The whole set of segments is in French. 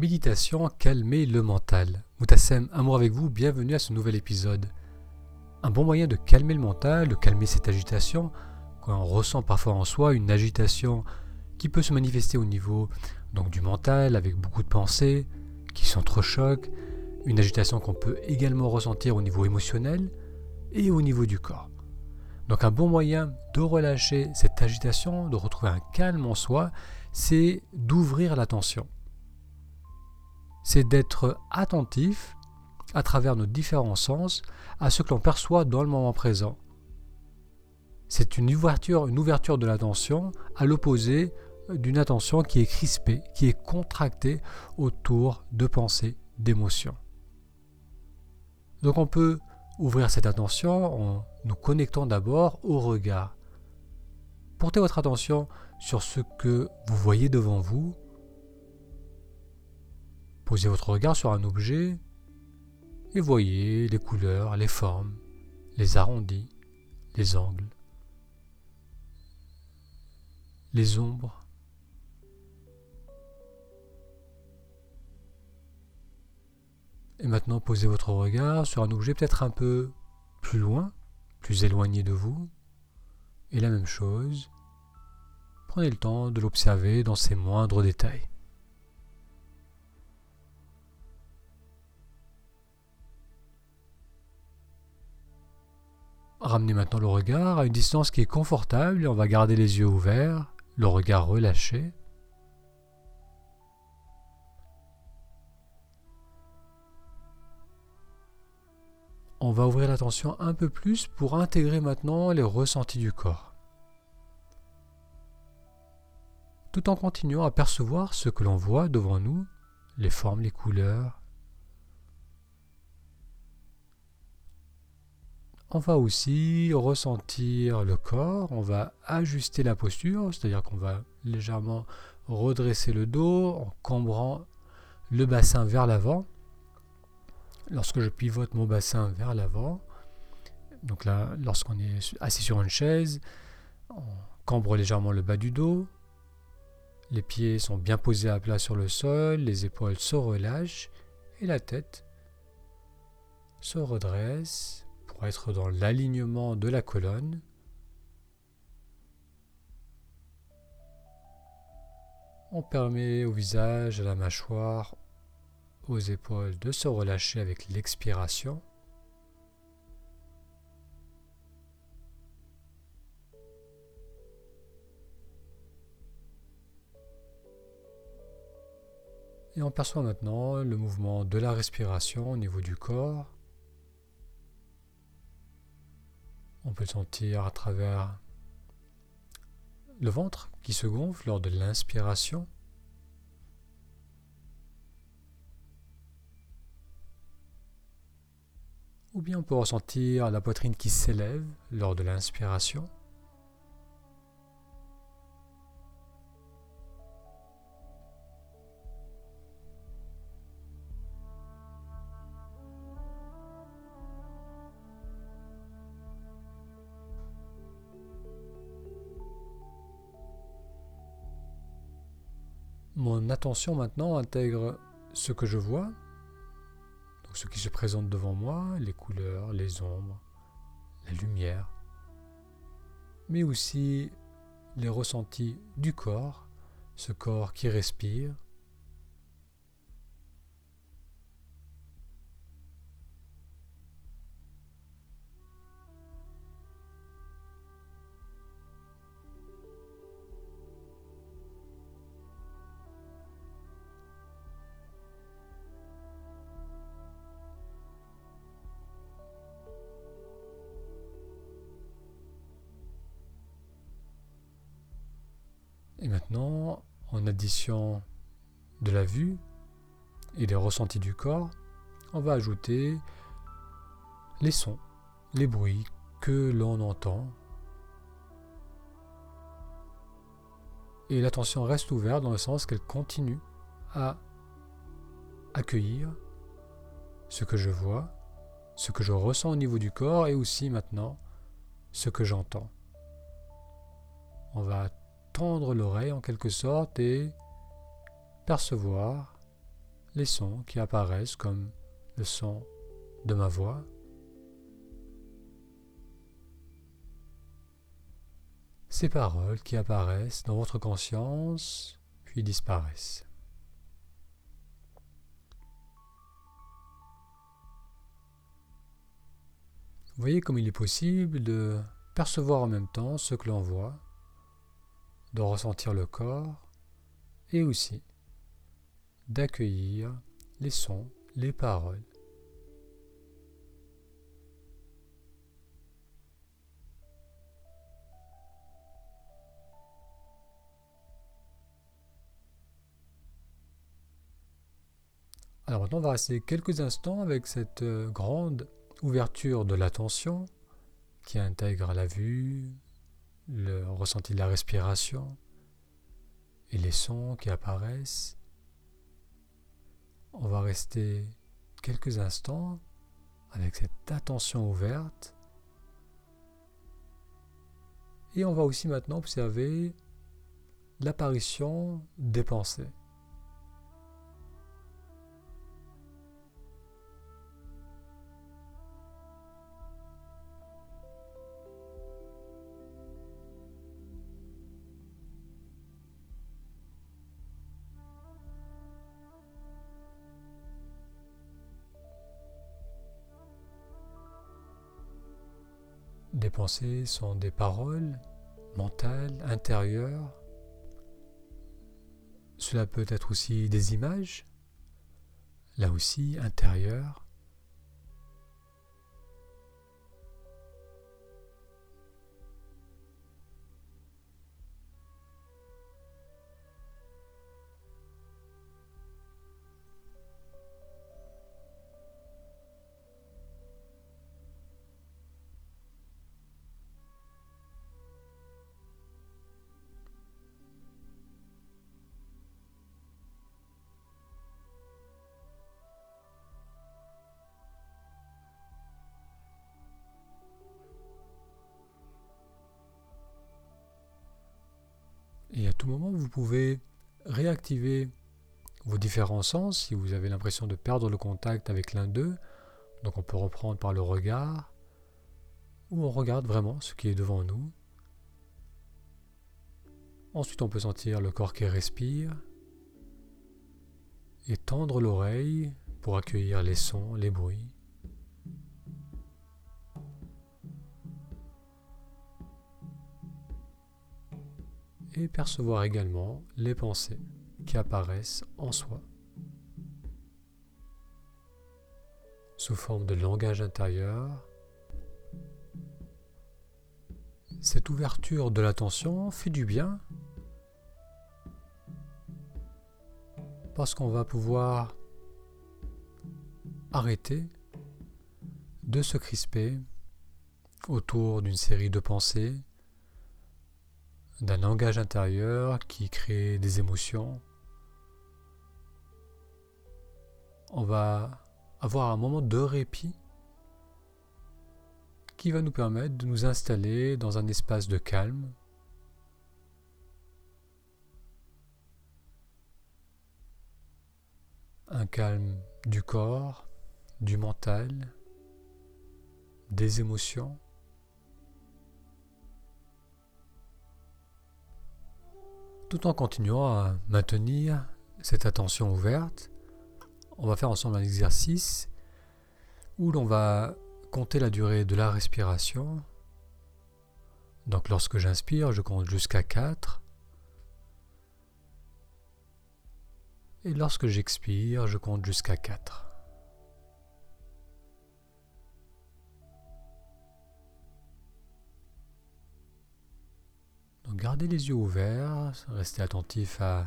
Méditation, calmer le mental. Moutassem, amour avec vous, bienvenue à ce nouvel épisode. Un bon moyen de calmer le mental, de calmer cette agitation, quand on ressent parfois en soi une agitation qui peut se manifester au niveau donc du mental avec beaucoup de pensées qui s'entrechoquent, une agitation qu'on peut également ressentir au niveau émotionnel et au niveau du corps. Donc un bon moyen de relâcher cette agitation, de retrouver un calme en soi, c'est d'ouvrir l'attention. C'est d'être attentif à travers nos différents sens à ce que l'on perçoit dans le moment présent. C'est une ouverture, une ouverture de l'attention à l'opposé d'une attention qui est crispée, qui est contractée autour de pensées, d'émotions. Donc on peut ouvrir cette attention en nous connectant d'abord au regard. Portez votre attention sur ce que vous voyez devant vous. Posez votre regard sur un objet et voyez les couleurs, les formes, les arrondis, les angles, les ombres. Et maintenant, posez votre regard sur un objet peut-être un peu plus loin, plus éloigné de vous. Et la même chose, prenez le temps de l'observer dans ses moindres détails. Ramenez maintenant le regard à une distance qui est confortable et on va garder les yeux ouverts, le regard relâché. on va ouvrir l'attention un peu plus pour intégrer maintenant les ressentis du corps. Tout en continuant à percevoir ce que l'on voit devant nous, les formes, les couleurs. On va aussi ressentir le corps, on va ajuster la posture, c'est-à-dire qu'on va légèrement redresser le dos en cambrant le bassin vers l'avant. Lorsque je pivote mon bassin vers l'avant, donc là, lorsqu'on est assis sur une chaise, on cambre légèrement le bas du dos, les pieds sont bien posés à plat sur le sol, les épaules se relâchent et la tête se redresse être dans l'alignement de la colonne. On permet au visage, à la mâchoire, aux épaules de se relâcher avec l'expiration. Et on perçoit maintenant le mouvement de la respiration au niveau du corps. On peut sentir à travers le ventre qui se gonfle lors de l'inspiration. Ou bien on peut ressentir la poitrine qui s'élève lors de l'inspiration. Mon attention maintenant intègre ce que je vois, ce qui se présente devant moi, les couleurs, les ombres, la lumière, mais aussi les ressentis du corps, ce corps qui respire, maintenant, en addition de la vue et des ressentis du corps, on va ajouter les sons, les bruits que l'on entend. Et l'attention reste ouverte dans le sens qu'elle continue à accueillir ce que je vois, ce que je ressens au niveau du corps et aussi maintenant ce que j'entends. On va tendre l'oreille en quelque sorte et percevoir les sons qui apparaissent comme le son de ma voix. Ces paroles qui apparaissent dans votre conscience puis disparaissent. Vous voyez comme il est possible de percevoir en même temps ce que l'on voit, de ressentir le corps et aussi d'accueillir les sons, les paroles. Alors maintenant, on va rester quelques instants avec cette euh, grande ouverture de l'attention qui intègre la vue, le ressenti de la respiration et les sons qui apparaissent. On va rester quelques instants avec cette attention ouverte. Et on va aussi maintenant observer l'apparition des pensées. Des pensées sont des paroles mentales, intérieures. Cela peut être aussi des images, là aussi intérieures. Moment, vous pouvez réactiver vos différents sens si vous avez l'impression de perdre le contact avec l'un d'eux. Donc on peut reprendre par le regard, où on regarde vraiment ce qui est devant nous. Ensuite, on peut sentir le corps qui respire et tendre l'oreille pour accueillir les sons, les bruits. Et percevoir également les pensées qui apparaissent en soi. Sous forme de langage intérieur, cette ouverture de l'attention fait du bien parce qu'on va pouvoir arrêter de se crisper autour d'une série de pensées d'un langage intérieur qui crée des émotions. On va avoir un moment de répit qui va nous permettre de nous installer dans un espace de calme. Un calme du corps, du mental, des émotions. Tout en continuant à maintenir cette attention ouverte, on va faire ensemble un exercice où l'on va compter la durée de la respiration. Donc lorsque j'inspire, je compte jusqu'à 4. Et lorsque j'expire, je compte jusqu'à 4. Gardez les yeux ouverts, restez attentif à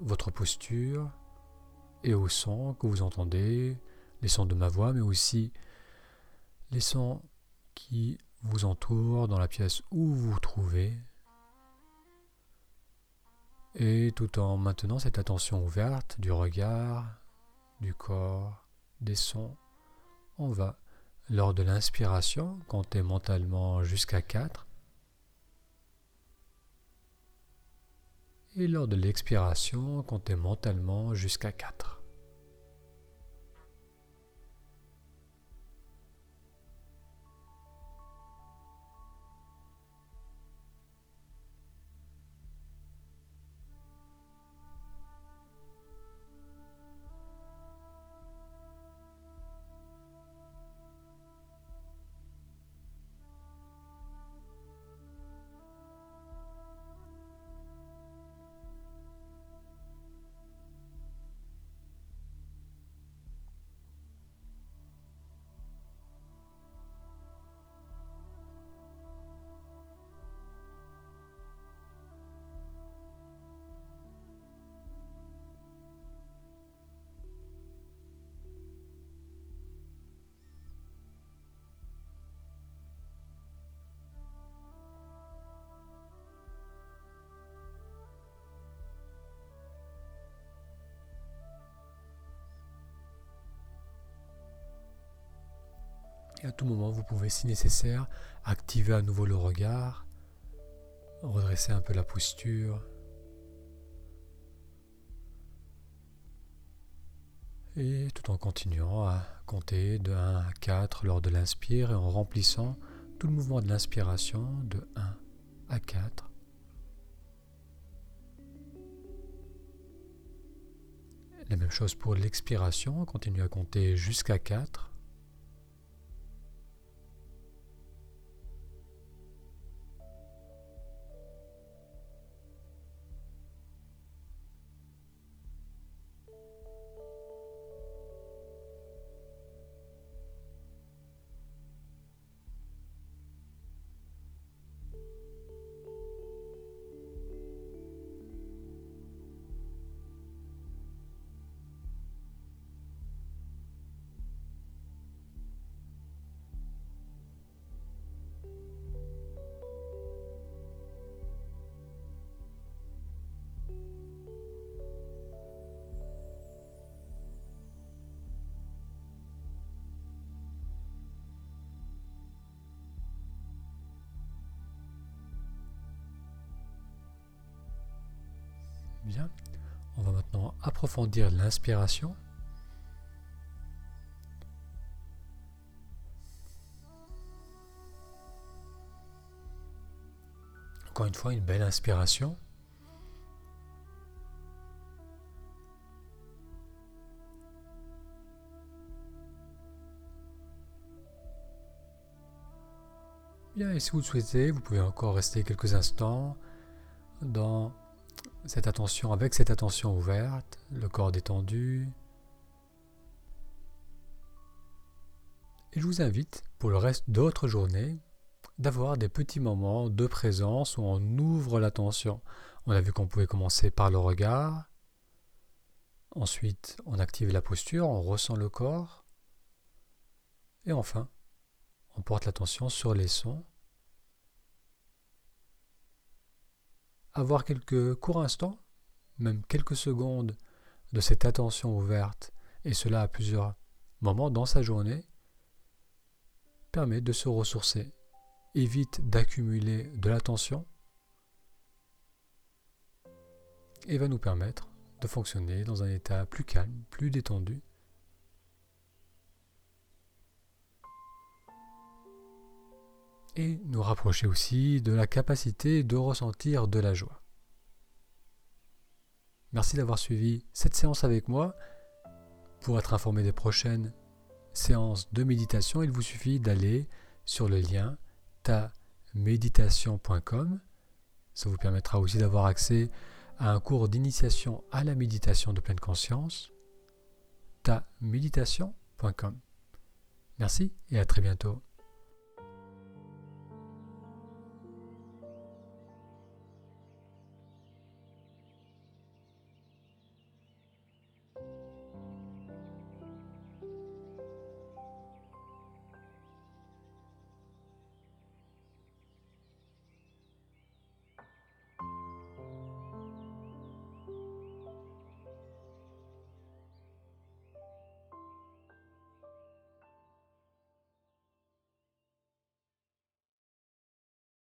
votre posture et aux sons que vous entendez, les sons de ma voix, mais aussi les sons qui vous entourent dans la pièce où vous vous trouvez. Et tout en maintenant cette attention ouverte du regard, du corps, des sons, on va, lors de l'inspiration, compter mentalement jusqu'à 4 Et lors de l'expiration, comptez mentalement jusqu'à 4. Et à tout moment, vous pouvez, si nécessaire, activer à nouveau le regard, redresser un peu la posture. Et tout en continuant à compter de 1 à 4 lors de l'inspire et en remplissant tout le mouvement de l'inspiration de 1 à 4. La même chose pour l'expiration, continue à compter jusqu'à 4. On va maintenant approfondir l'inspiration. Encore une fois, une belle inspiration. Bien, et si vous le souhaitez, vous pouvez encore rester quelques instants dans cette attention, avec cette attention ouverte, le corps détendu. Et je vous invite, pour le reste d'autres journées, d'avoir des petits moments de présence où on ouvre l'attention. On a vu qu'on pouvait commencer par le regard. Ensuite, on active la posture, on ressent le corps. Et enfin, on porte l'attention sur les sons avoir quelques courts instants, même quelques secondes de cette attention ouverte, et cela à plusieurs moments dans sa journée, permet de se ressourcer, évite d'accumuler de l'attention et va nous permettre de fonctionner dans un état plus calme, plus détendu et nous rapprocher aussi de la capacité de ressentir de la joie. Merci d'avoir suivi cette séance avec moi. Pour être informé des prochaines séances de méditation, il vous suffit d'aller sur le lien taméditation.com. Ça vous permettra aussi d'avoir accès à un cours d'initiation à la méditation de pleine conscience. taméditation.com. Merci et à très bientôt.